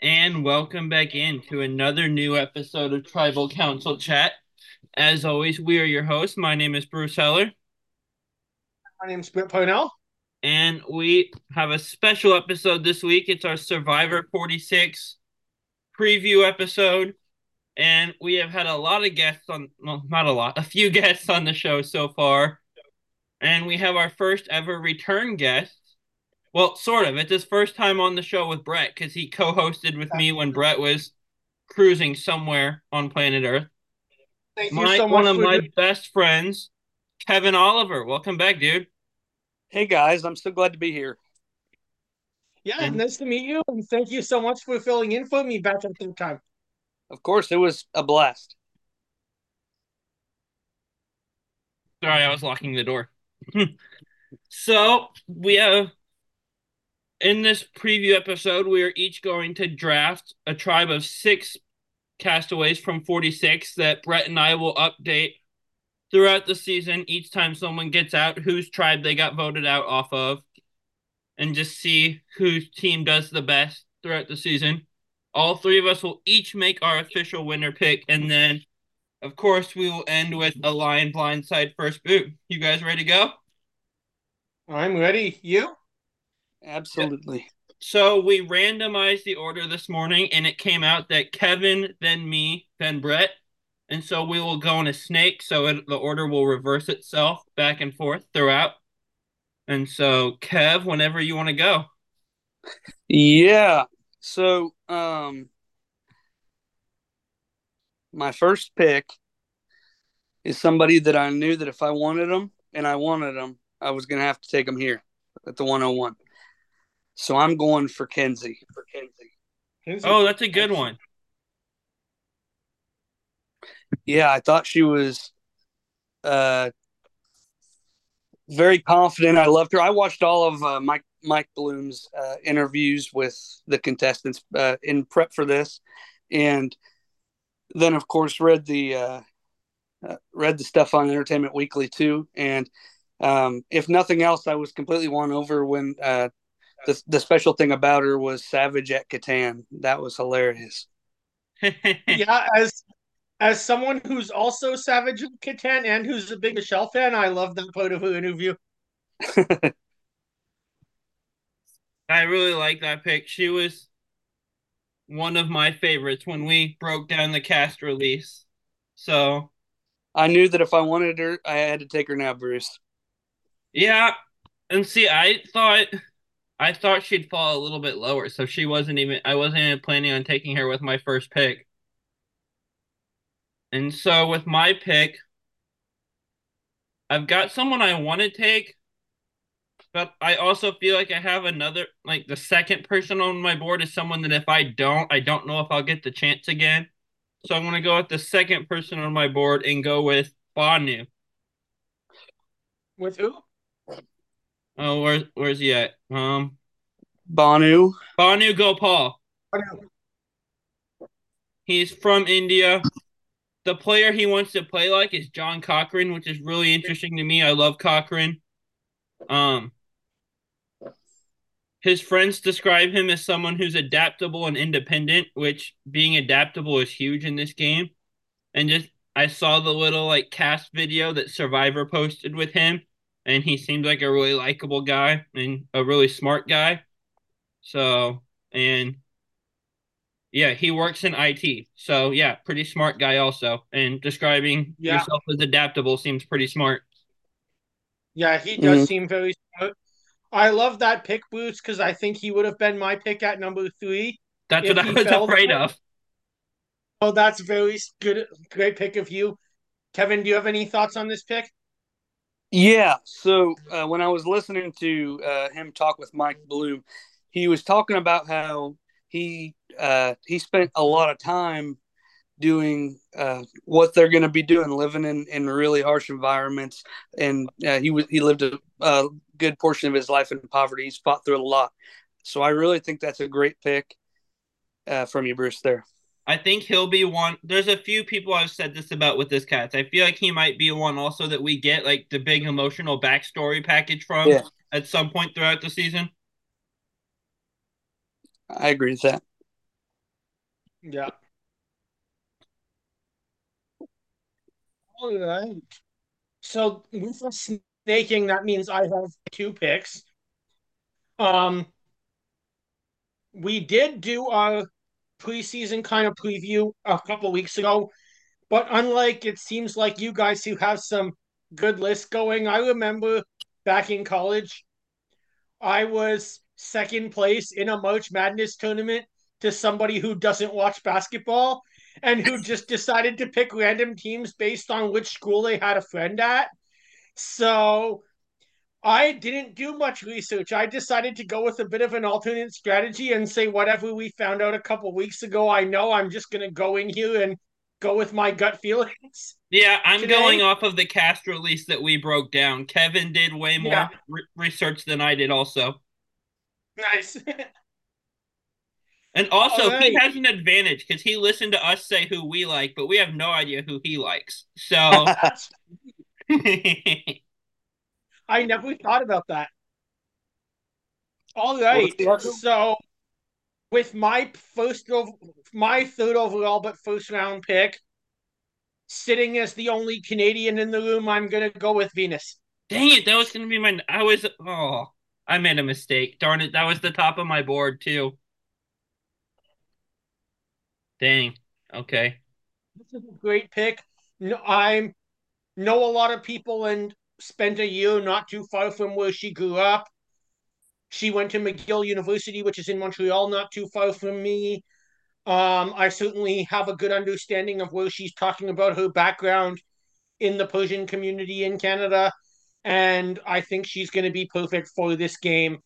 and welcome back in to another new episode of Tribal Council Chat. As always, we are your hosts. My name is Bruce Heller, My name is Brett Parnell. and we have a special episode this week. It's our Survivor 46 preview episode, and we have had a lot of guests on, well, not a lot, a few guests on the show so far. And we have our first ever return guest. Well, sort of. It's his first time on the show with Brett because he co hosted with me when Brett was cruising somewhere on planet Earth. Thank My, you so one of for my doing- best friends, Kevin Oliver. Welcome back, dude. Hey guys, I'm so glad to be here. Yeah, and- nice to meet you, and thank you so much for filling in for me back at the time. Of course, it was a blast. Sorry, I was locking the door. so we have in this preview episode, we are each going to draft a tribe of six castaways from 46 that Brett and I will update throughout the season each time someone gets out whose tribe they got voted out off of and just see whose team does the best throughout the season. All three of us will each make our official winner pick and then of course we will end with a lion blindside first boot. You guys ready to go? I'm ready. You? Absolutely. So we randomized the order this morning, and it came out that Kevin, then me, then Brett, and so we will go in a snake. So it, the order will reverse itself back and forth throughout. And so, Kev, whenever you want to go. Yeah. So, um, my first pick is somebody that I knew that if I wanted them and I wanted them, I was going to have to take them here at the 101. So I'm going for Kenzie. For Kenzie. Oh, that's a good one. Yeah, I thought she was uh very confident. I loved her. I watched all of uh, Mike Mike Bloom's uh, interviews with the contestants uh, in prep for this, and then of course read the uh, uh, read the stuff on Entertainment Weekly too. And um, if nothing else, I was completely won over when uh, the the special thing about her was Savage at Catan. That was hilarious. yeah, as as someone who's also Savage of Catan and who's a big Michele fan, I love that part of her interview. I really like that pick. She was one of my favorites when we broke down the cast release. So, I knew that if I wanted her, I had to take her now, Bruce. Yeah, and see, I thought, I thought she'd fall a little bit lower, so she wasn't even. I wasn't even planning on taking her with my first pick. And so with my pick, I've got someone I want to take, but I also feel like I have another, like the second person on my board is someone that if I don't, I don't know if I'll get the chance again. So I'm gonna go with the second person on my board and go with Bhanu. With who? Oh, where's where's he at? Um. Bhanu. Bhanu Gopal. Bhanu. He's from India. The player he wants to play like is John Cochran, which is really interesting to me. I love Cochran. Um, his friends describe him as someone who's adaptable and independent, which being adaptable is huge in this game. And just I saw the little like cast video that Survivor posted with him, and he seemed like a really likable guy and a really smart guy. So, and yeah, he works in IT. So, yeah, pretty smart guy also. And describing Yeah. yourself as adaptable seems pretty smart. Yeah, he does Mhm. seem very smart. I love that pick, Boots, because I think he would have been my pick at number three. That's what I he was fell afraid down- of. Oh, that's very good. Great pick of you. Kevin, do you have any thoughts on this pick? Yeah. So uh, when I was listening to uh, him talk with Mike Bloom, he was talking about how he uh, he spent a lot of time doing uh, what they're going to be doing, living in, in really harsh environments, and uh, he was he lived a, a good portion of his life in poverty. He's fought through a lot, so I really think that's a great pick uh, from you, Bruce. There. I think he'll be one. There's a few people I've said this about with this cast. I feel like he might be one also that we get like the big emotional backstory package from Yeah. at some point throughout the season. I agree with that. Yeah. All right. So with the snaking, that means I have two picks. Um, we did do our preseason kind of preview a couple weeks ago, but unlike it seems like you guys who have some good lists going, I remember back in college, I was second place in a March Madness tournament to somebody who doesn't watch basketball and who just decided to pick random teams based on which school they had a friend at. So I didn't do much research. I decided to go with a bit of an alternate strategy and say whatever we found out a couple weeks ago, I know I'm just going to go in here and go with my gut feelings. Yeah, I'm today. going off of the cast release that we broke down. Kevin did way more yeah. re- research than I did, also. Nice. and also, right. he has an advantage because he listened to us say who we like, but we have no idea who he likes. So. I never thought about that. All right. So, with my first, my third overall, but first round pick, sitting as the only Canadian in the room, I'm gonna go with Venus. Dang it! That was gonna be my. I was. Oh, I made a mistake. Darn it! That was the top of my board too. Dang. Okay. This is a great pick. I'm know a lot of people and spent a year not too far from where she grew up. She went to McGill University, which is in Montreal, not too far from me. Um, I certainly have a good understanding of where she's talking about her background in the Persian community in Canada. And I think she's going to be perfect for this game.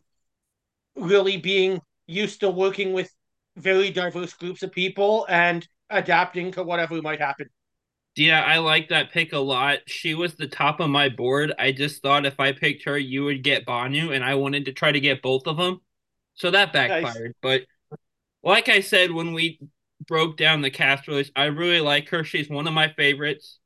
Really being used to working with very diverse groups of people and adapting to whatever might happen. Yeah, I like that pick a lot. She was the top of my board. I just thought if I picked her, you would get Bhanu, and I wanted to try to get both of them. So that backfired. Nice. But like I said when we broke down the cast list, I really like her. She's one of my favorites.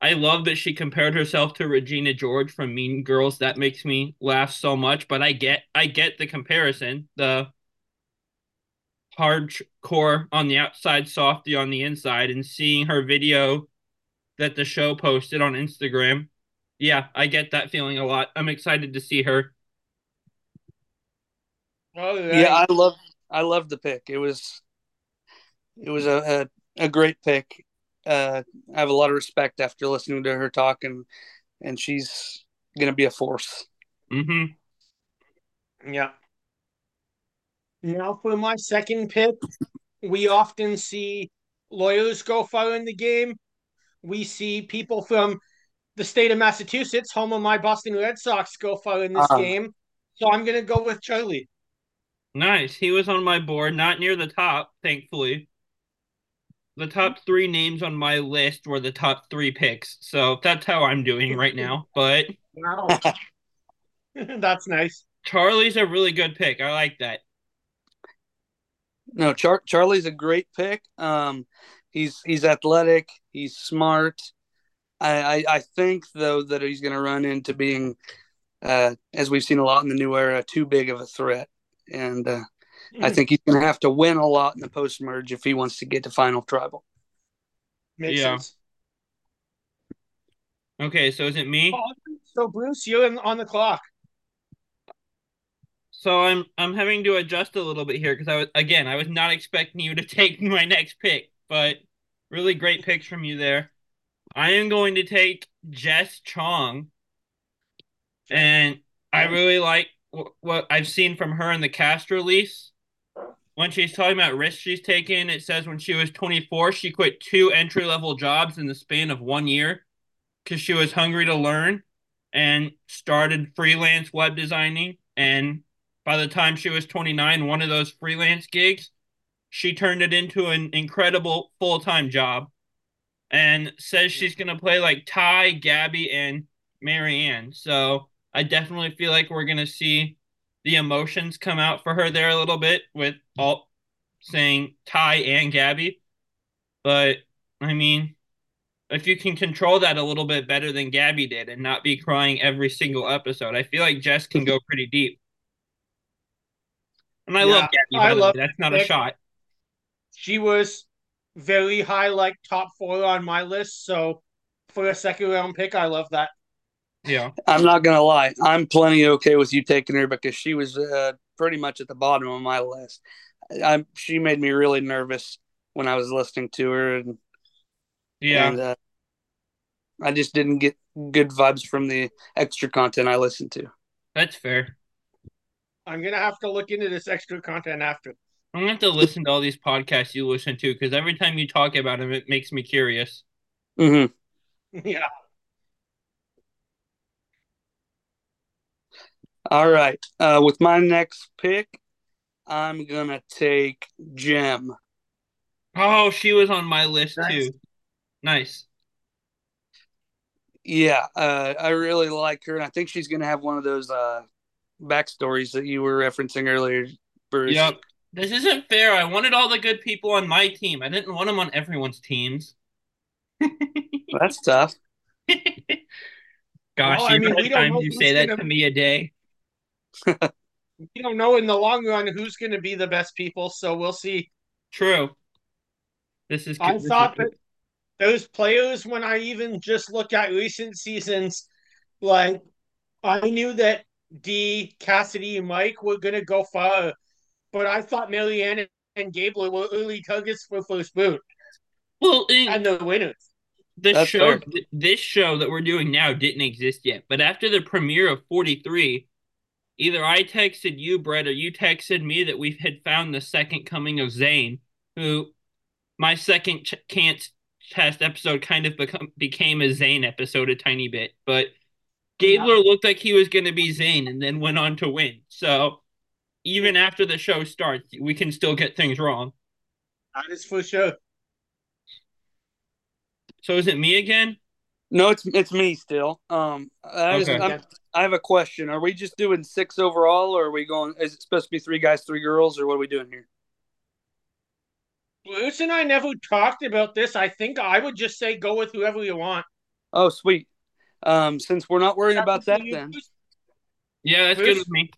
I love that she compared herself to Regina George from Mean Girls. That makes me laugh so much. But I get I get the comparison. The hardcore on the outside, softy on the inside, and seeing her video that the show posted on Instagram. Yeah, I get that feeling a lot. I'm excited to see her. Oh yeah, yeah I love I love the pick. It was it was a a, a great pick. Uh, I have a lot of respect after listening to her talk, and and she's gonna be a force. Mm-hmm. Yeah. Now for my second pick, we often see lawyers go far in the game. We see people from the state of Massachusetts, home of my Boston Red Sox, go far in this uh-huh. game. So I'm gonna go with Charlie. Nice. He was on my board, not near the top, thankfully. The top three names on my list were the top three picks. So that's how I'm doing right now. But wow. that's nice. Charlie's a really good pick. I like that. No, Char- Charlie's a great pick. Um, he's he's athletic. He's smart. I, I, I think though that he's going to run into being, uh, as we've seen a lot in the new era, too big of a threat, and uh, mm. I hmm. think he's going to have to win a lot in the post merge if he wants to get to final tribal. Makes yeah. sense. Okay, so is it me? Oh, so Bruce, you're on the clock so I'm I'm having to adjust a little bit here because I was again I was not expecting you to take my next pick, but really great picks from you there. I am going to take Jess Chong, and I really like what I've seen from her in the cast release. When she's talking about risks she's taken, it says when she was 24, she quit two entry level jobs in the span of one year because she was hungry to learn and started freelance web designing and by the time she was 29, one of those freelance gigs, she turned it into an incredible full time job and says she's going to play like Tai, Gabby, and Maryanne. So I definitely feel like we're going to see the emotions come out for her there a little bit with all saying Tai and Gabby. But I mean, if you can control that a little bit better than Gabby did and not be crying every single episode, I feel like Jess can go pretty deep. And I yeah, love Gabby. I love that's not a shot. she was very high, like top four on my list. So for a second round pick, I love that. Yeah. I'm not gonna lie. I'm plenty okay with you taking her because she was uh, pretty much at the bottom of my list. I, she made me really nervous when I was listening to her, and Yeah. and, uh, I just didn't get good vibes from the extra content I listened to. That's fair. I'm gonna have to look into this extra content after. I'm gonna have to listen to all these podcasts you listen to because every time you talk about them, it makes me curious. hmm yeah. All right. Uh, with my next pick, I'm gonna take Jem. Oh, she was on my list Nice. too. Nice. Yeah, uh, I really like her, and I think she's gonna have one of those uh, backstories that you were referencing earlier, Bruce. Yep. This isn't fair. I wanted all the good people on my team. I didn't want them on everyone's teams. That's tough. Gosh, Well, I you mean, know how we don't times know you say that gonna- to me a day. We don't know in the long run who's gonna be the best people, so we'll see. True. This is. I this is- thought that those players, when I even just look at recent seasons, like I knew that D, Cassidy, and Mike were gonna go far, but I thought Maryanne and Gabler were early targets for first boot Well, in- and the winners. the That's show, th- this show that we're doing now didn't exist yet. But after the premiere of 43, either I texted you, Brett, or you texted me that we had found the second coming of Zane, who my second ch- can't test episode kind of become became a Zane episode a tiny bit. But Gabler looked like he was going to be Zane and then went on to win. So even after the show starts, we can still get things wrong. That is for sure. So is it me again? No, it's it's me still. Um, I, just- Okay. I'm- I have a question. Are we just doing six overall, or are we going? Is it supposed to be three guys, three girls, or what are we doing here? Bruce and I never talked about this. I think I would just say go with whoever you want. Oh, sweet. Um, since we're not worried about that, then Yeah, that's good with me.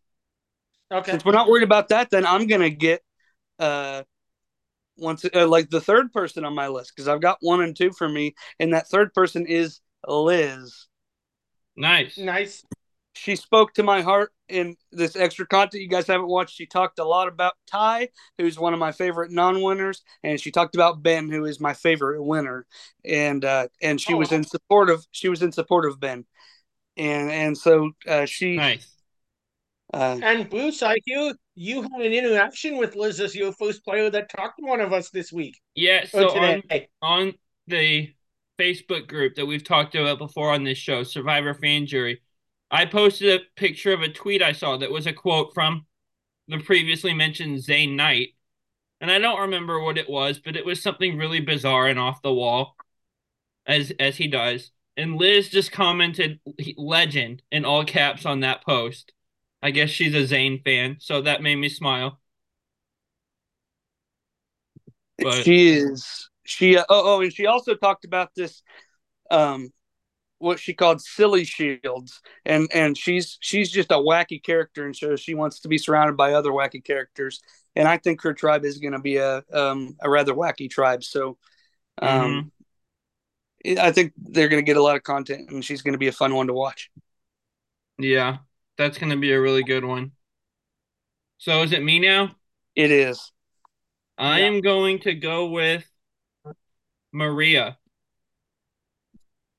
Okay. since we're not worried about that, then I'm gonna get uh once uh, like the third person on my list because I've got one and two for me, and that third person is Liz. Nice. Nice. She spoke to my heart in this extra content you guys haven't watched. She talked a lot about Tai, who's one of my favorite non-winners, and she talked about Ben, who is my favorite winner. And uh, and she was Oh. in support of she was in support of Ben, and and so uh, she Nice. uh, And Bruce, I hear you had an interaction with Liz as your first player that talked to one of us this week Yeah, so on, today. on the Facebook group that we've talked about before on this show, Survivor Fan Jury, I posted a picture of a tweet I saw that was a quote from the previously mentioned Zane Knight. And I don't remember what it was, but it was something really bizarre and off the wall, as as he does. And Liz just commented legend in all caps on that post. I guess she's a Zane fan, so that made me smile. But- she is she uh, oh oh and she also talked about this um what she called silly shields and and she's she's just a wacky character and so she wants to be surrounded by other wacky characters and i think her tribe is going to be a um a rather wacky tribe so um i think they're going to get a lot of content and she's going to be a fun one to watch Yeah, that's gonna be a really good one. So is it me now? it is I Yeah. am going to go with Maria.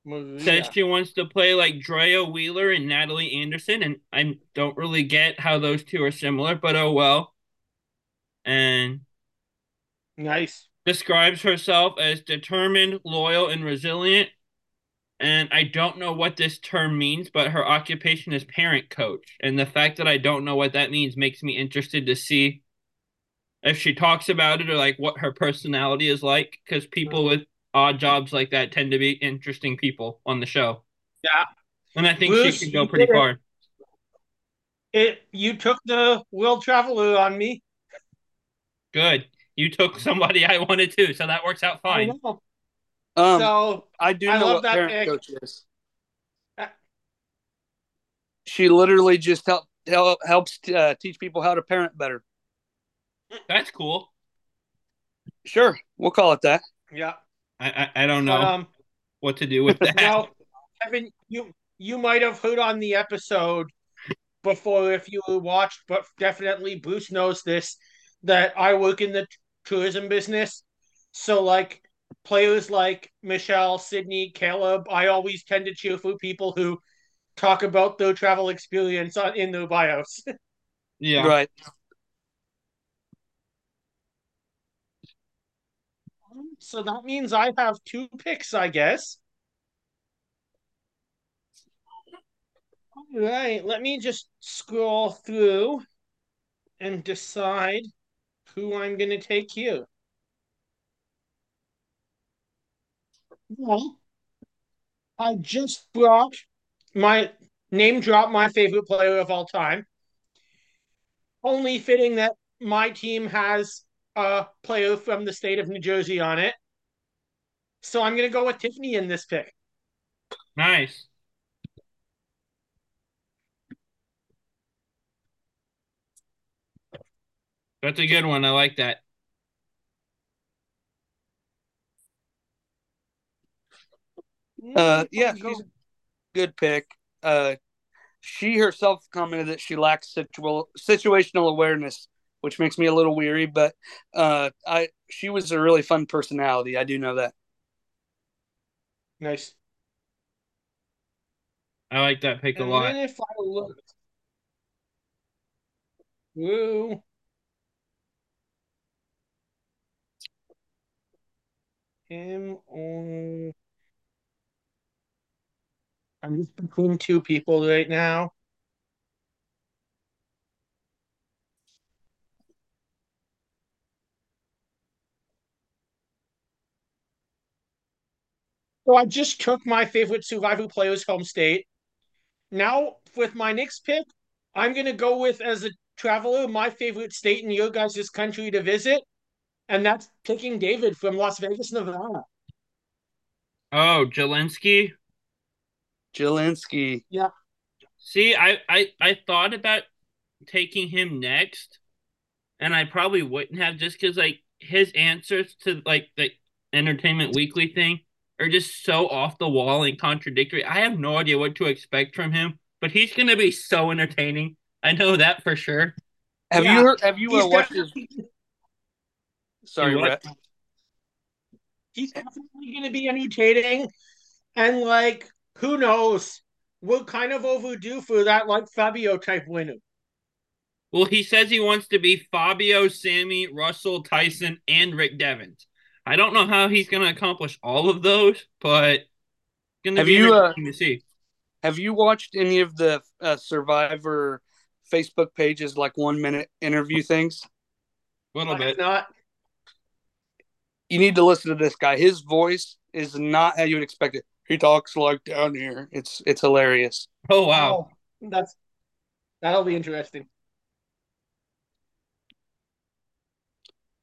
Says she wants to play like Drea Wheeler and Natalie Anderson, and I don't really get how those two are similar, but oh well. And Nice. describes herself as determined, loyal, and resilient. And I don't know what this term means, but her occupation is parent coach. And the fact that I don't know what that means makes me interested to see if she talks about it or like what her personality is like. Because people uh-huh. with odd jobs like that tend to be interesting people on the show. Yeah. And I think Bruce, she could go pretty it. far. It you took the world traveler on me. Good. You took somebody I wanted to, so that works out I fine. know. um so I do I know love what that parent coach is. Uh, She literally just help, help helps uh, teach people how to parent better. That's cool. Sure, we'll call it that. Yeah. I I, I don't know Um, what to do with that. now, Kevin, you you might have heard on the episode before if you watched, but definitely Bruce knows this that I work in the tourism business. So like players like Michelle, Sydney, Caleb, I always tend to cheer for people who talk about their travel experience on, in their bios. yeah. Right. So that means I have two picks, I guess. All right, let me just scroll through and decide who I'm going to take here. Well, I just brought my name drop my favorite player of all time. Only fitting that my team has a player from the state of New Jersey on it. So I'm going to go with Tiffany in this pick. Nice. That's a good one. I like that. Uh, yeah, Go- good pick. Uh, she herself commented that she lacks situa- situational awareness, which makes me a little weary. But uh, I she was a really fun personality. I do know that. nice. I like that pick a lot. if I look, woo, him or I'm just between two people right now. So I just took my favorite Survivor player's home state. Now with my next pick, I'm gonna go with as a traveler my favorite state in your guys' country to visit, and that's picking David from Las Vegas, Nevada. Oh, Jelinsky. Jelinsky. Yeah. See, I, I I thought about taking him next, and I probably wouldn't have just because like his answers to like the Entertainment Weekly thing are just so off the wall and contradictory. I have no idea what to expect from him, but he's gonna be so entertaining. I know that for sure. Have Yeah, you heard? Have you uh, watched his? Sorry, what? Brett. he's definitely gonna be entertaining, and like who knows, we're kind of overdue for that like Fabio type winner. Well, he says he wants to be Fabio, Sammy, Russell, Tyson, and Rick Devens. I don't know how he's gonna accomplish all of those, but gonna Have be you, uh, interesting to see. Have you watched any of the uh, Survivor Facebook pages, like one minute interview things? A little bit. not. You need to listen to this guy. His voice is not how you would expect it. He talks like down here. It's it's hilarious. Oh wow. Oh, that's that'll be interesting.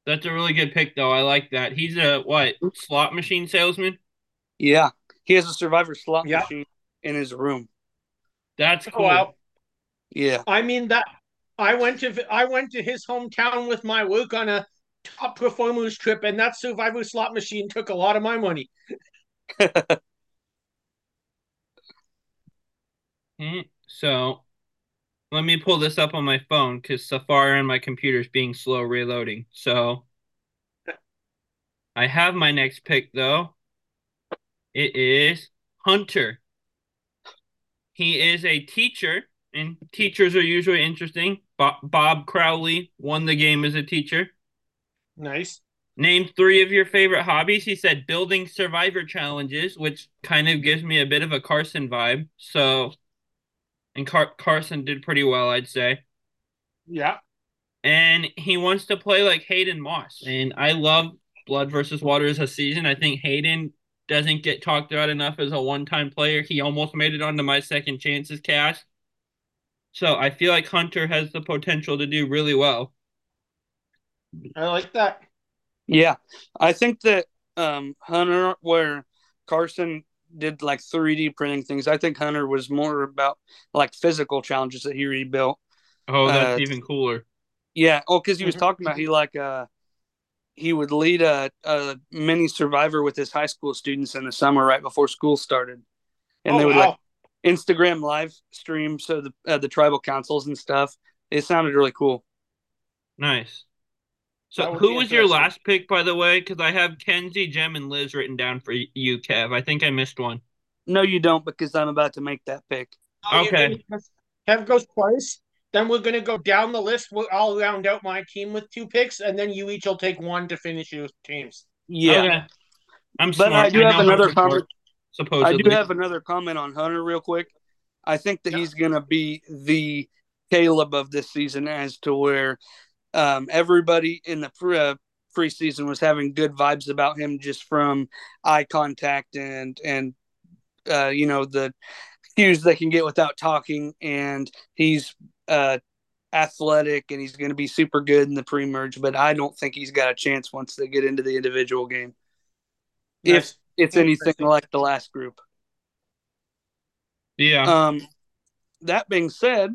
That's a really good pick, though. I like that. He's a what slot machine salesman. Yeah, he has a Survivor slot Yeah. machine in his room. That's cool. Oh, wow. Yeah, I mean that I went to I went to his hometown with my work on a top performers trip, and that Survivor slot machine took a lot of my money. Mhm. So, let me pull this up on my phone because Safari on my computer is being slow reloading. So, I have my next pick though. It is Hunter. He is a teacher, and teachers are usually interesting. Bo- Bob Crowley won the game as a teacher. Nice. Name three of your favorite hobbies. He said building survivor challenges, which kind of gives me a bit of a Carson vibe. So, and Car- Carson did pretty well, I'd say. Yeah. And he wants to play like Hayden Moss. And I love Blood versus Water as a season. I think Hayden doesn't get talked about enough as a one time player. He almost made it onto my second chances cast. So I feel like Hunter has the potential to do really well. I like that. yeah. I think that um, Hunter, where Carson did like 3D printing things, I think Hunter was more about like physical challenges that he rebuilt. Oh, that's Uh, even cooler. Yeah. Oh, because he was Mhm. talking about he like uh he would lead a, a mini survivor with his high school students in the summer right before school started, and Oh, they would wow. like Instagram live stream so the uh, the tribal councils and stuff. It sounded really cool. Nice. That So, who was your last pick, by the way? Because I have Kenzie, Jem, and Liz written down for you, Kev. I think I missed one. No, you don't, because I'm about to make that pick. Oh, Okay. didn't- Kev goes twice. Then we're gonna go down the list. We'll I'll round out my team with two picks, and then you each will take one to finish your teams. Yeah, Okay. I'm but smart. I do know have another comment. supposedly. I do have another comment on Hunter real quick. I think that Yeah. he's going to be the Caleb of this season, as to where um, everybody in the pre- uh, preseason was having good vibes about him just from eye contact and and uh, you know the cues they can get without talking. And he's uh, athletic and he's going to be super good in the pre-merge. But I don't think he's got a chance once they get into the individual game. If it's anything like the last group. yeah. Um, that being said,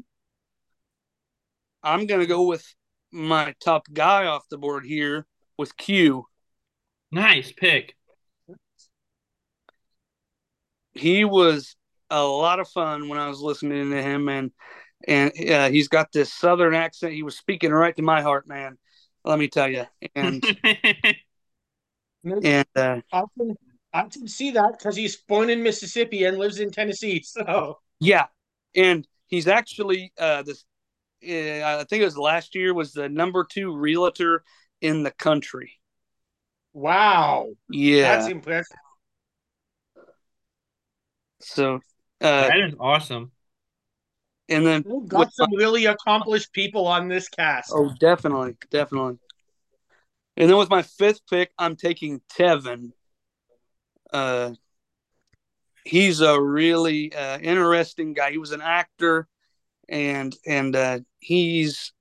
I'm going to go with my top guy off the board here with Q. nice pick. He was a lot of fun when I was listening to him, and and uh, he's got this southern accent. He was speaking right to my heart, man. Let me tell you, and and uh, I can I can see that because he's born in Mississippi and lives in Tennessee. So yeah, and he's actually uh, this. Uh, I think it was last year was the number two realtor in the country. wow, Yeah, that's impressive. So, uh, that is awesome. and then We've got with some really accomplished people on this cast. oh, definitely, definitely. And then with my fifth pick, I'm taking Tevin. Uh, he's a really uh, interesting guy. He was an actor, and and uh, he's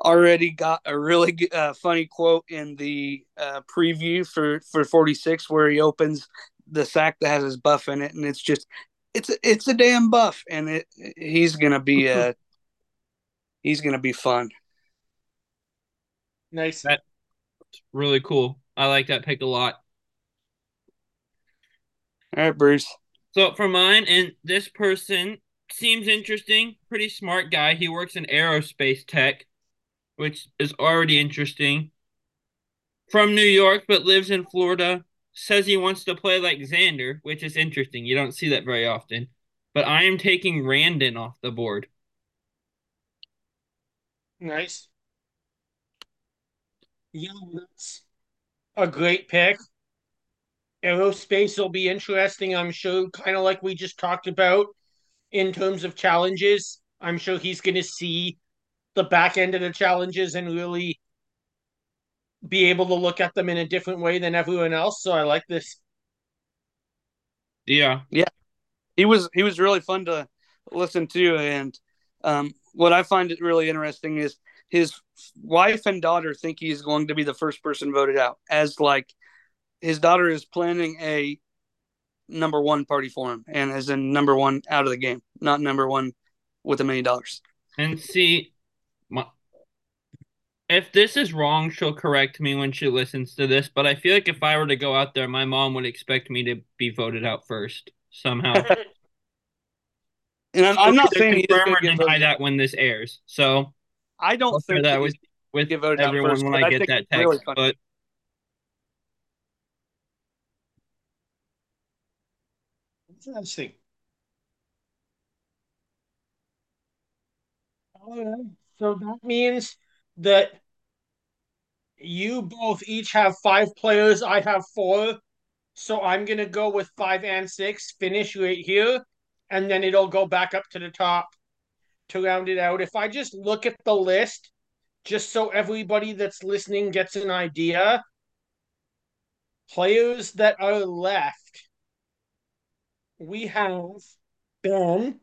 already got a really uh, funny quote in the uh, preview for for 46 where he opens the sack that has his buff in it, and it's just it's a, it's a damn buff, and it he's gonna be a he's gonna be fun. Nice. That- Really cool. I like that pick a lot. All right, Bruce. So for mine, and this person seems interesting, pretty smart guy. He works in aerospace tech, which is already interesting. From New York, but lives in Florida. Says he wants to play like Xander, which is interesting. You don't see that very often. But I am taking Randen off the board. Nice. Yeah, that's a great pick. Aerospace will be interesting, I'm sure, kind of like we just talked about in terms of challenges. I'm sure he's going to see the back end of the challenges and really be able to look at them in a different way than everyone else. So I like this. Yeah. Yeah, he was he was really fun to listen to and um, what i find it really interesting is his wife and daughter think he's going to be the first person voted out as like his daughter is planning a number one party for him and as in number one out of the game not number one with a million dollars And see, my, if this is wrong, she'll correct me when she listens to this. But I feel like if I were to go out there, my mom would expect me to be voted out first somehow. and i'm, I'm not saying he is confirm or deny that when this airs. So i don't I'll think that that with with get voted out everyone first, when I I get that text. really but Interesting. All right. So that means that you both each have five players. I have four. So I'm going to go with five and six, finish right here, and then it'll go back up to the top to round it out. If I just look at the list, just so everybody that's listening gets an idea, players that are left, we have Ben.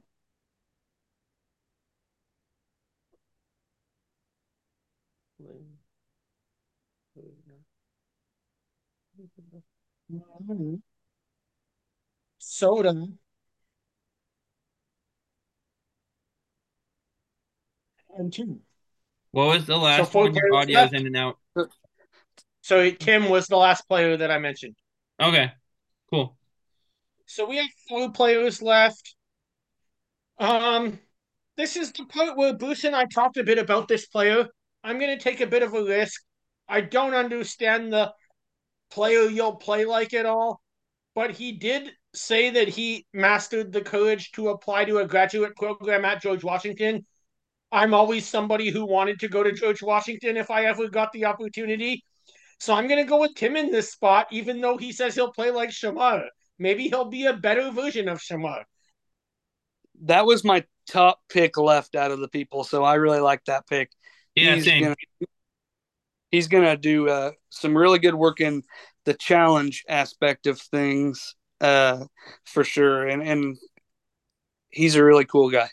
Soda. And two. what was the last four one? Your audio's in and out. So Tim was the last player that I mentioned. Okay, cool. So we have four players left. Um, this is the part where Bruce and I talked a bit about this player. I'm going to take a bit of a risk. I don't understand the player you'll play like at all, but he did say that he mastered the courage to apply to a graduate program at George Washington. I'm always somebody who wanted to go to George Washington if I ever got the opportunity. So I'm going to go with Tim in this spot, even though he says he'll play like Shamar. Maybe he'll be a better version of Shamar. That was my top pick left out of the people, so I really like that pick. Yeah, he's same. Gonna, he's gonna do uh, some really good work in the challenge aspect of things uh, for sure, and and he's a really cool guy.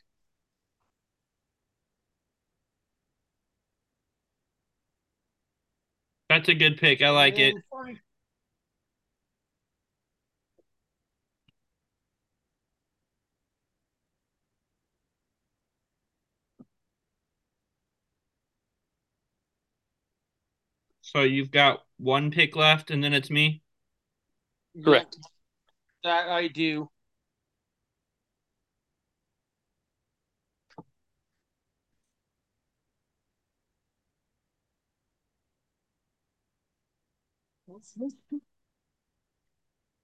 That's a good pick. I like it. So you've got one pick left, and then it's me. Correct. That I do.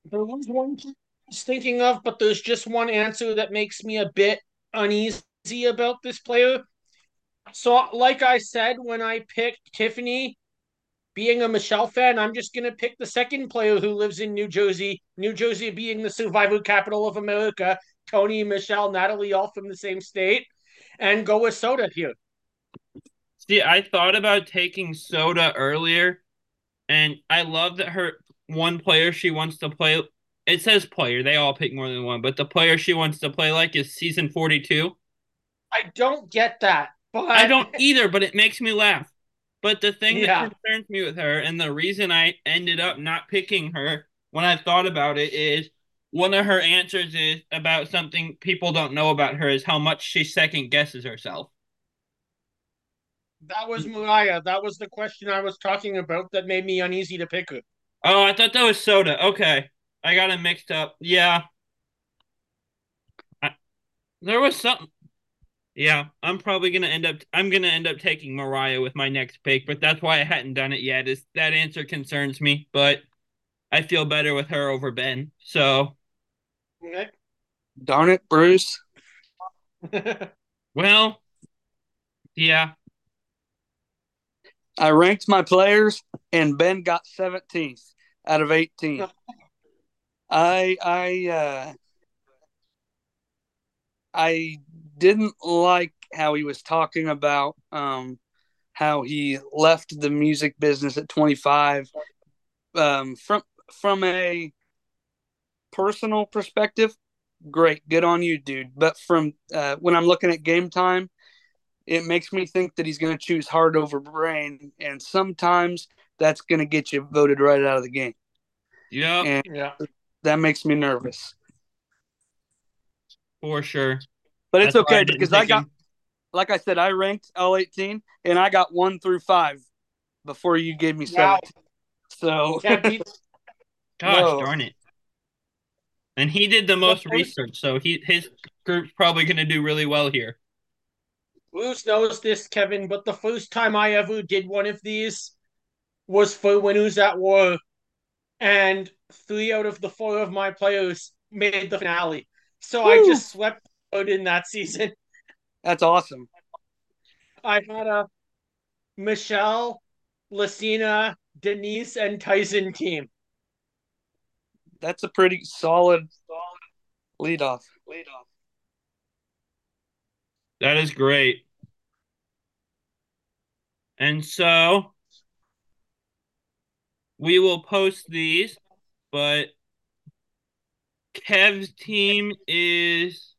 There was one I was thinking of, but there's just one answer that makes me a bit uneasy about this player. So, like I said, when I picked Tiffany, being a Michele fan, I'm just going to pick the second player who lives in New Jersey, New Jersey being the survivor capital of America, Tony, Michelle, Natalie, all from the same state, and go with Soda here. See, I thought about taking Soda earlier, and I love that her one player she wants to play. It says player. They all pick more than one, but the player she wants to play like is season 42. I don't get that, but I don't either, but it makes me laugh. But the thing Yeah. that concerns me with her, and the reason I ended up not picking her when I thought about it, is one of her answers is about something people don't know about her is how much she second guesses herself. that was Moriah. That was the question I was talking about that made me uneasy to pick her. Oh, I thought that was Soda. Okay. I got it mixed up. Yeah. I, there was something. Yeah, I'm probably gonna end up. I'm gonna end up taking Moriah with my next pick, but that's why I hadn't done it yet. Is that answer concerns me, but I feel better with her over Ben. So, Okay. Darn it, Bruce. well, yeah, I ranked my players, and Ben got 17th out of 18. I I uh, I didn't like how he was talking about um, how he left the music business at 25. Um, from from a personal perspective, great, good on you, dude. But from uh, when I'm looking at game time, it makes me think that he's going to choose heart over brain, and sometimes that's going to get you voted right out of the game. yeah, yeah. that makes me nervous. for sure. But it's That's okay because I got, him. like I said, I ranked L18 and I got one through five before you gave me Wow. 17. So, Can't Gosh No. darn it. And he did the most research, so he his group's probably gonna do really well here. Bruce knows this, Kevin, but the first time I ever did one of these was for Winners at War, and three out of the four of my players made the finale. So I just swept out in that season. that's awesome. I had a Michele, Lucina, Denise, and Tyson team. That's a pretty solid lead off. That is great. And so we will post these, but Kev's team is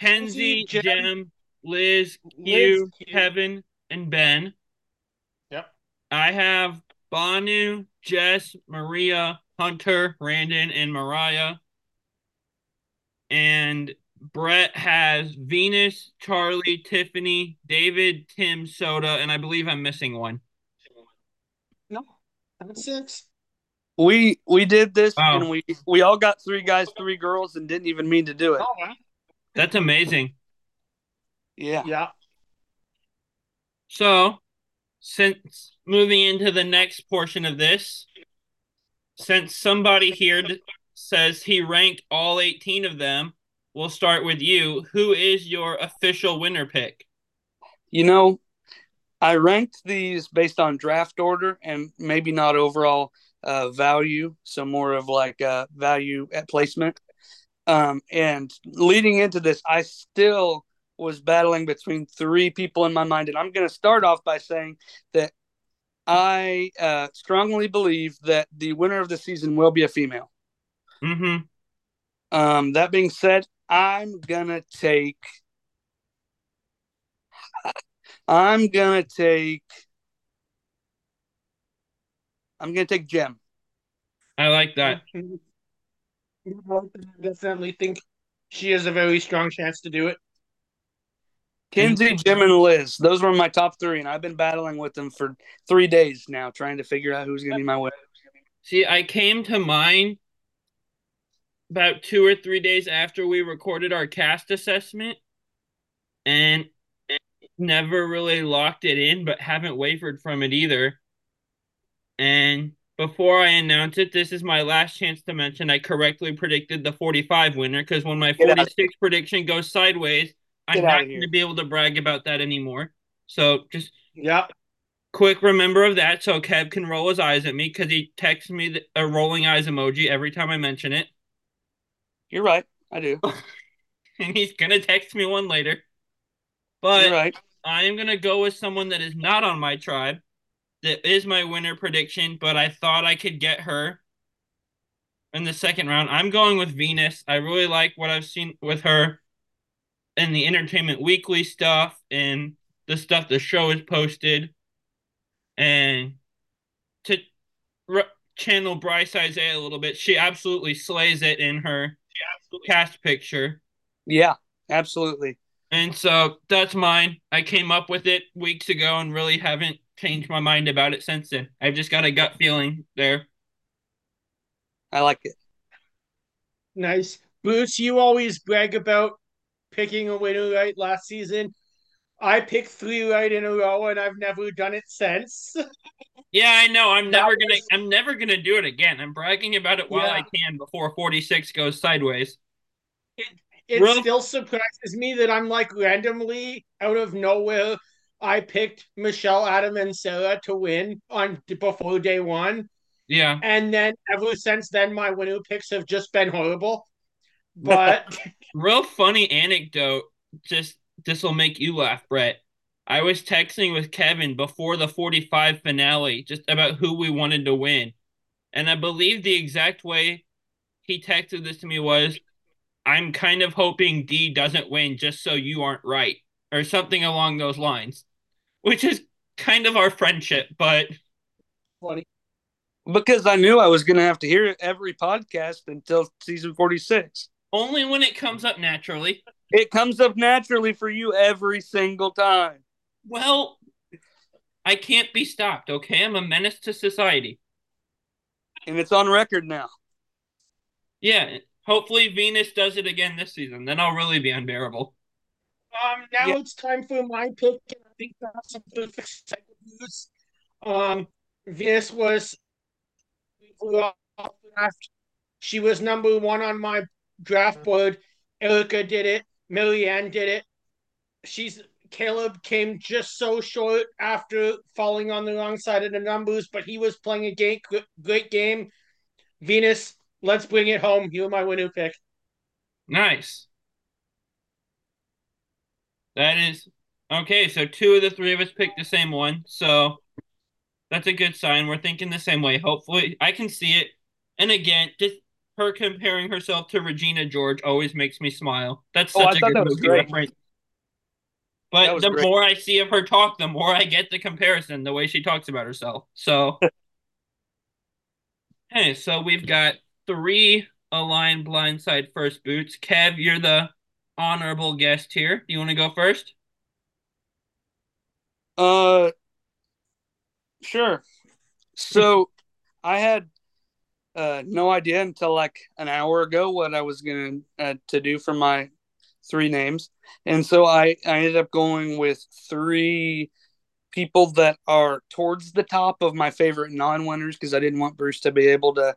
Kenzie, Kenzie, Jem, Jem, Liz, Liz, Q, Q. Tevin, and Ben. Yep. I have Bhanu, Jess, Maria, Hunter, Randen, and Moriah. And Brett has Venus, Charlie, Tiffany, David, Tim, Soda, and I believe I'm missing one. No, that's six. We we did this Wow. and we we all got three guys, three girls, and didn't even mean to do it. Oh, wow. That's amazing. Yeah. Yeah. So, since moving into the next portion of this, since somebody here d- says he ranked all 18 of them, we'll start with you. Who is your official winner pick? You know, I ranked these based on draft order and maybe not overall uh, value, so more of like uh, value at placement. Um, and leading into this, I still was battling between three people in my mind, and I'm going to start off by saying that I uh, strongly believe that the winner of the season will be a female. Mm-hmm. Um, that being said, I'm gonna take. I'm gonna take. I'm gonna take Jem. I like that. I definitely think she has a very strong chance to do it. Kenzie, Jem, and Liz. Those were my top three, and I've been battling with them for three days now, trying to figure out who's gonna be my winner. See, I came to mine about two or three days after we recorded our cast assessment and never really locked it in, but haven't wavered from it either. And before I announce it, this is my last chance to mention I correctly predicted the 45 winner because when my Get out of 46 prediction goes sideways, I'm not going to be able to brag about that anymore. So just Yep. quick remember of that so Kev can roll his eyes at me because he texts me the, a rolling eyes emoji every time I mention it. You're right. I do. And he's going to text me one later. But You're right. I am going to go with someone that is not on my tribe. That is my winner prediction, but I thought I could get her in the second round. I'm going with Venus. I really like what I've seen with her in the Entertainment Weekly stuff and the stuff the show has posted. And to r- channel Bryce Isaiah a little bit, she absolutely slays it in her cast picture. Yeah, absolutely. And so that's mine. I came up with it weeks ago and really haven't changed my mind about it since then. I've just got a gut feeling there. I like it. Nice. Bruce, you always brag about picking a winner right last season. I picked three right in a row and I've never done it since. Yeah, I know. I'm never gonna I'm never gonna do it again. I'm bragging about it while I can before 46 goes sideways. It Real- still surprises me that I'm like randomly out of nowhere. I picked Michele, Adam, and Sarah to win on before day one, Yeah. and then ever since then, my winner picks have just been horrible. But Real funny anecdote. Just this will make you laugh, Brett. I was texting with Kevin before the 45 finale just about who we wanted to win. And I believe the exact way he texted this to me was I'm kind of hoping Dee doesn't win just so you aren't right, or something along those lines, which is kind of our friendship, but funny. Because I knew I was going to have to hear it every podcast until season 46. only when it comes up naturally. It comes up naturally for you every single time. Well, I can't be stopped, okay? I'm a menace to society. And it's on record now. Yeah, hopefully Venus does it again this season. Then I'll really be unbearable. Um, now Yeah. it's time for my pick, and I think that's some perfect news. Um, Venus was. She was number one on my draft board. Erika did it. Maryanne did it. She's Caleb came just so short after falling on the wrong side of the numbers, but he was playing a great, great game. Venus, let's bring it home. You're my winner pick. Nice. That is okay. So two of the three of us picked the same one. So that's a good sign. We're thinking the same way. Hopefully, I can see it. And again, just her comparing herself to Regina George always makes me smile. That's Oh, such a good movie reference. But the great. more I see of her talk, the more I get the comparison, the way she talks about herself. So, hey, so we've got three aligned blindside first boots. Kev, you're the honorable guest here. You want to go first? Uh, sure. So I had uh, no idea until like an hour ago what I was going uh, to do for my three names. And so I, I ended up going with three people that are towards the top of my favorite non winners because I didn't want Bruce to be able to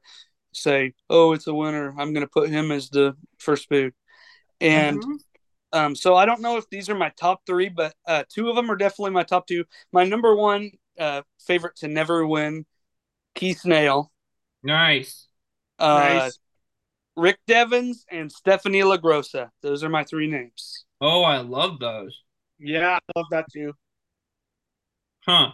say, oh, it's a winner. I'm going to put him as the first boot. And mm-hmm. Um, so I don't know if these are my top three, but uh, two of them are definitely my top two. My number one uh, favorite to never win, Keith Nale. Nice. Uh, nice. Rick Devens and Stephanie LaGrossa. Those are my three names. Oh, I love those. Yeah, I love that too. Huh.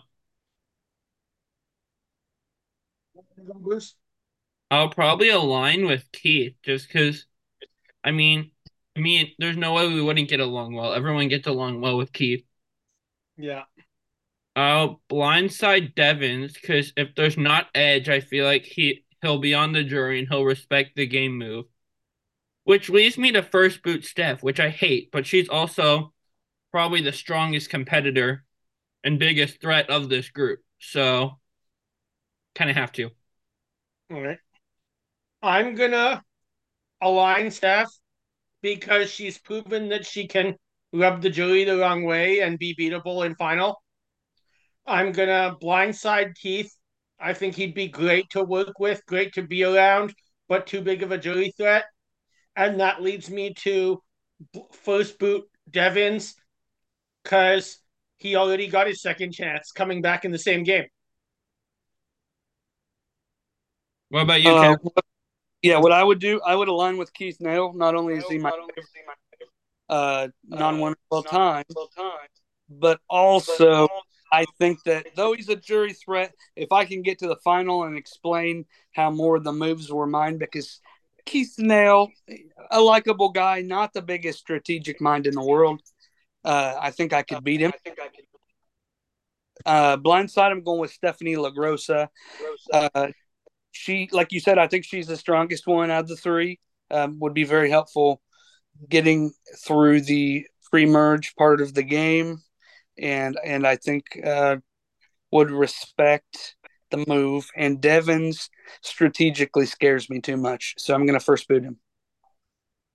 I'll probably align with Keith just because, I mean, I mean, there's no way we wouldn't get along well. Everyone gets along well with Keith. Yeah. I'll blindside Devens because if there's not Edge, I feel like he he'll be on the jury and he'll respect the game move. Which leads me to first boot Steph, which I hate, but she's also probably the strongest competitor and biggest threat of this group. So kind of have to. All right. I'm gonna align Steph because she's proven that she can rub the jury the wrong way and be beatable in final. I'm gonna blindside Keith. I think he'd be great to work with, great to be around, but too big of a jury threat. And that leads me to first boot Devens because he already got his second chance coming back in the same game. What about you, uh, Yeah, what I would do, I would align with Keith Nale. Not only is he my uh, non-winner of all time, but also I think that though he's a jury threat, if I can get to the final and explain how more of the moves were mine, because Keith Nale, a likable guy, not the biggest strategic mind in the world, uh, I think I could beat him. Uh, blindside, I'm going with Stephanie LaGrossa. Uh, she, like you said, I think she's the strongest one out of the three. Um, would be very helpful getting through the pre-merge part of the game, and and I think uh, would respect the move. And Devens strategically scares me too much, so I'm going to first boot him.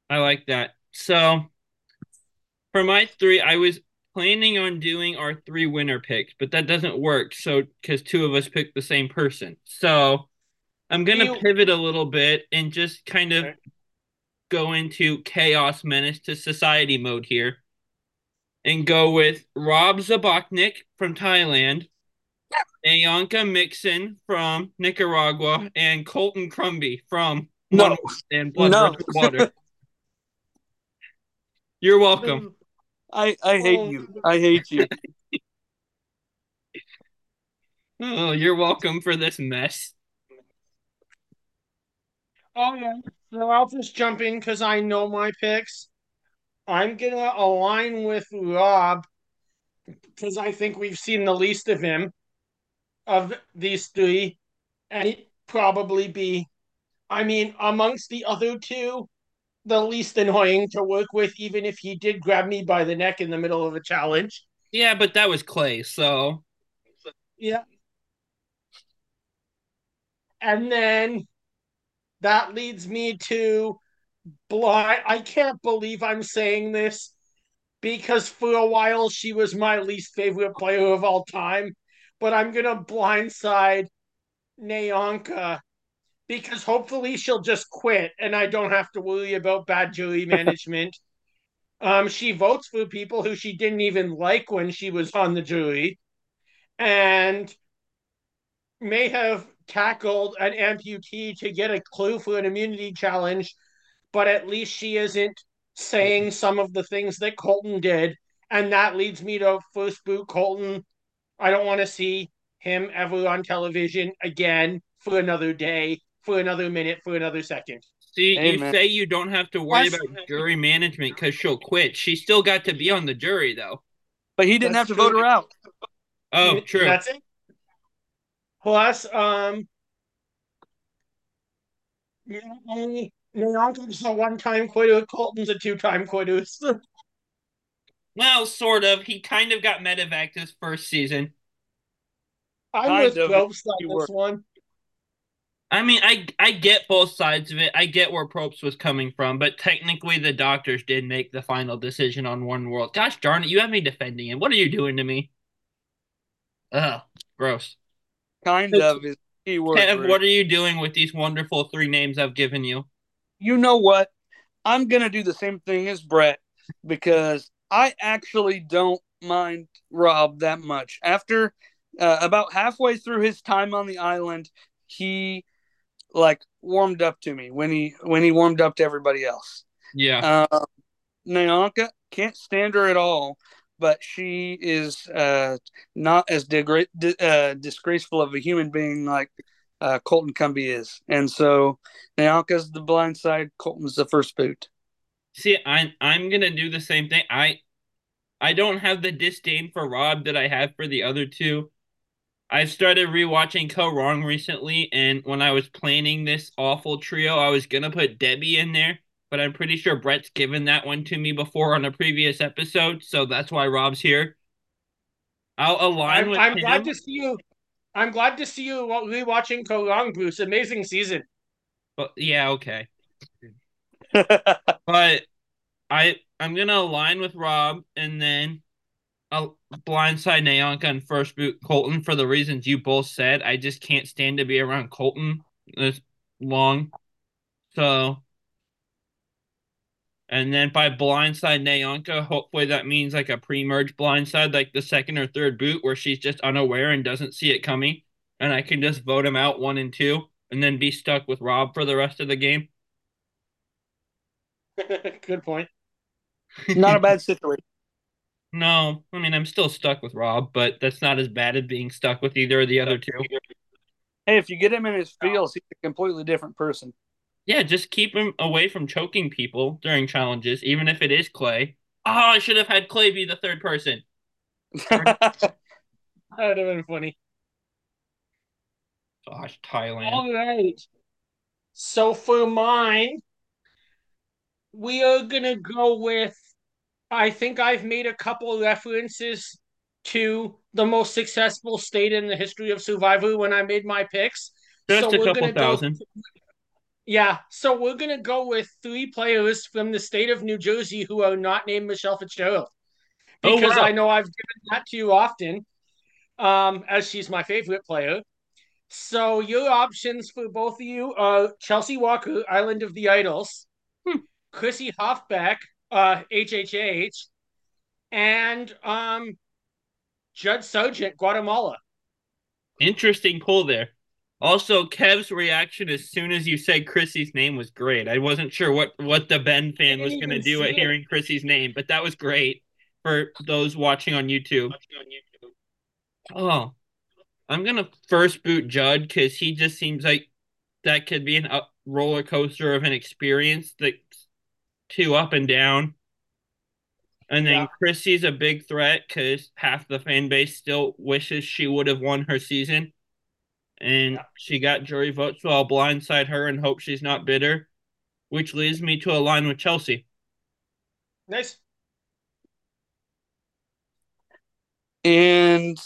I like that. So for my three, I was planning on doing our three winner picks, but that doesn't work. So because two of us picked the same person, so I'm gonna you... pivot a little bit and just kind of okay. go into chaos menace to society mode here, and go with Robb Zbacnik from Thailand, NaOnka Mixon from Nicaragua, and Colton Cumbie from no. and Blood no. Water. You're welcome. I I hate you. I hate you. oh, you're welcome for this mess. Oh yeah. So I'll just jump in because I know my picks. I'm gonna align with Rob because I think we've seen the least of him of these three, and he'd probably be, I mean, amongst the other two, the least annoying to work with, even if he did grab me by the neck in the middle of a challenge. Yeah, but that was Clay, so. Yeah. And then that leads me to blind. I can't believe I'm saying this because for a while she was my least favorite player of all time, but I'm going to blindside NaOnka because hopefully she'll just quit and I don't have to worry about bad jury management. um, she votes for people who she didn't even like when she was on the jury and may have tackled an amputee to get a clue for an immunity challenge, but at least she isn't saying mm-hmm. some of the things that Colton did. And that leads me to first boot Colton. I don't want to see him ever on television again for another day for another minute, for another second. See, you say you don't have to worry That's... about jury management because she'll quit. She still got to be on the jury, though. But he didn't That's have to true. vote her out. Oh, true. That's it. Plus, um, only NaOnka's a one-time quitter. Colton's a two-time quitter. well, sort of. He kind of got medevac this first season. I'm Kind with of, Probst on this were. one. I mean, I I get both sides of it. I get where Probst was coming from, but technically the doctors did make the final decision on One World. Gosh darn it, you have me defending him. What are you doing to me? Ugh, gross. Kind of is the key word. Kev, what are you doing with these wonderful three names I've given you? you know what? I'm gonna do the same thing as Brett because I actually don't mind Rob that much. After uh, about halfway through his time on the island, he like warmed up to me when he when he warmed up to everybody else. Yeah. Uh, NaOnka can't stand her at all, but she is uh, not as degra- di- uh, disgraceful of a human being like uh, Colton Cumbie is. And so NaOnka's the blind side, Colton's the first boot. See, I'm I'm gonna do the same thing. I I don't have the disdain for Rob that I have for the other two. I started rewatching Kaôh Rōng recently, and when I was planning this awful trio, I was gonna put Debbie in there, but I'm pretty sure Brett's given that one to me before on a previous episode, so that's why Rob's here. I'll align I'm, with I'm him. glad to see you. I'm glad to see you rewatching Kaôh Rōng, Bruce. Amazing season. But yeah, okay. But I I'm gonna align with Rob and then I'll blindside NaOnka and first boot Colton for the reasons you both said. I just can't stand to be around Colton this long. So and then by blindside NaOnka, hopefully that means like a pre-merge blindside, like the second or third boot where she's just unaware and doesn't see it coming. And I can just vote him out one and two and then be stuck with Rob for the rest of the game. Good point. not a bad situation. No, I mean I'm still stuck with Rob, but that's not as bad as being stuck with either of the other two. Hey, if you get him in his feels, he's a completely different person. Yeah, just keep him away from choking people during challenges, even if it is Clay. Oh, I should have had Clay be the third person. That would have been funny. Gosh, Thailand. All right. So for mine, we are gonna go with. I think I've made a couple references to the most successful state in the history of Survivor when I made my picks. Just so a couple thousand. Go, yeah, so we're gonna go with three players from the state of New Jersey who are not named Michele Fitzgerald. Oh, Because wow. I know I've given that to you often, um, as she's my favorite player. So your options for both of you are Chelsea Walker, Island of the Idols, Hmm. Chrissy Hoffbeck, uh, HHH, and um, Judd Sergeant, Guatemala. Interesting pull there. Also, Kev's reaction as soon as you said Chrissy's name was great. I wasn't sure what what the Ben fan was going to do at it. hearing Chrissy's name, but that was great for those watching on YouTube. Oh, I'm gonna first boot Judd because he just seems like that could be an up roller coaster of an experience that two up and down. And then Yeah. Chrissy's a big threat because half the fan base still wishes she would have won her season. And she got jury votes, so I'll blindside her and hope she's not bitter, which leads me to align with Chelsea. Nice. And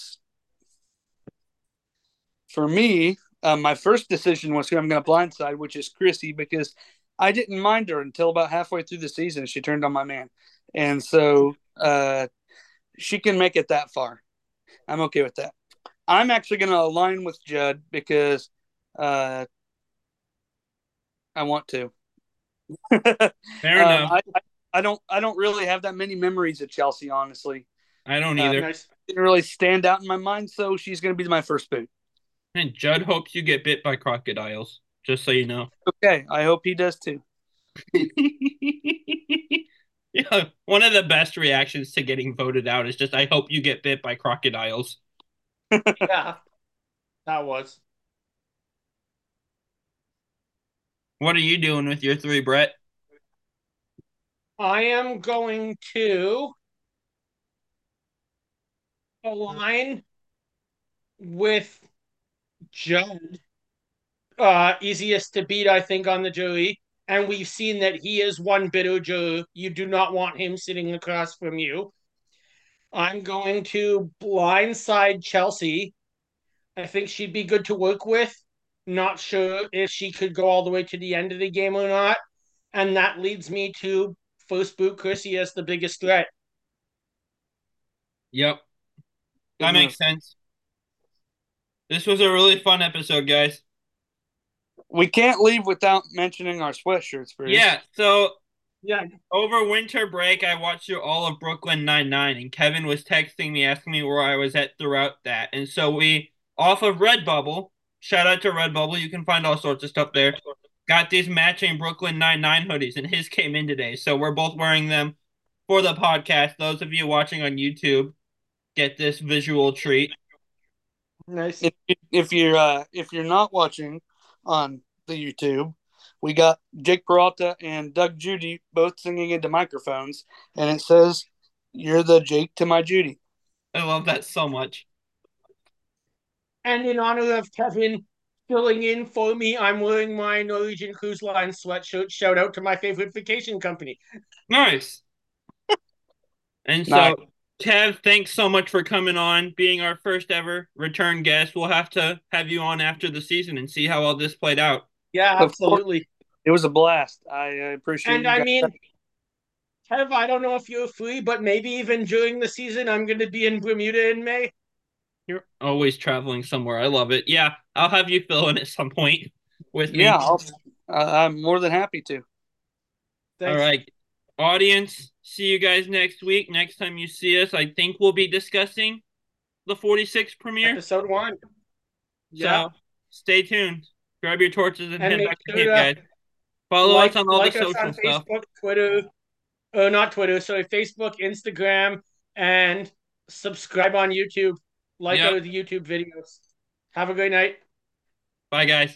for me, uh, my first decision was who I'm going to blindside, which is Chrissy, because I didn't mind her until about halfway through the season. She turned on my man. And so uh, she can make it that far. I'm okay with that. I'm actually going to align with Judd because uh, I want to. Fair Um, enough. I, I, I don't. I don't really have that many memories of Chelsea. Honestly, I don't uh, either. Nice. didn't really stand out in my mind. So she's going to be my first boot. And Judd hopes you get bit by crocodiles, just so you know. Okay, I hope he does too. yeah, one of the best reactions to getting voted out is just, I hope you get bit by crocodiles. Yeah, that was. What are you doing with your three, Brett? I am going to align with Judd. Uh, easiest to beat, I think, on the jury. And we've seen that he is one bitter juror. You do not want him sitting across from you. I'm going to blindside Chelsea I think she'd be good to work with. Not sure if she could go all the way to the end of the game or not. And that leads me to first boot Chrissy as the biggest threat. Yep. That mm-hmm. makes sense. This was a really fun episode, guys. We can't leave without mentioning our sweatshirts, Bruce. Yeah, so Yeah, over winter break, I watched through all of Brooklyn Nine Nine, and Kevin was texting me, asking me where I was at throughout that. And so we, off of Redbubble, shout out to Redbubble, you can find all sorts of stuff there. Got these matching Brooklyn Nine Nine hoodies, and his came in today, so we're both wearing them for the podcast. Those of you watching on YouTube get this visual treat. nice. If, if you're uh, if you're not watching on the YouTube, we got Jake Peralta and Doug Judy both singing into microphones, and it says, "You're the Jake to my Judy." I love that so much. And in honor of Kevin filling in for me, I'm wearing my Norwegian Cruise Line sweatshirt. Shout out to my favorite vacation company. Nice. And so, Nice. Kev, thanks so much for coming on, being our first ever return guest. We'll have to have you on after the season and see how all this played out. Yeah, Of course. absolutely. It was a blast. I uh, appreciate. It. And you I guys. mean, Kev, I don't know if you're free, but maybe even during the season, I'm going to be in Bermuda in May. You're always traveling somewhere. I love it. Yeah, I'll have you fill in at some point with me. yeah, I'll, I- I'm more than happy to. Thanks. All right. Audience, see you guys next week. Next time you see us, I think we'll be discussing the 46 premiere. Episode one. Yeah. So stay tuned. Grab your torches and, And head back to sure camp, to guys. Follow like, us on all like the us social on stuff. Facebook, Twitter, uh, not Twitter, sorry, Facebook, Instagram, and subscribe on YouTube. Like Yep. our YouTube videos. Have a great night. Bye, guys.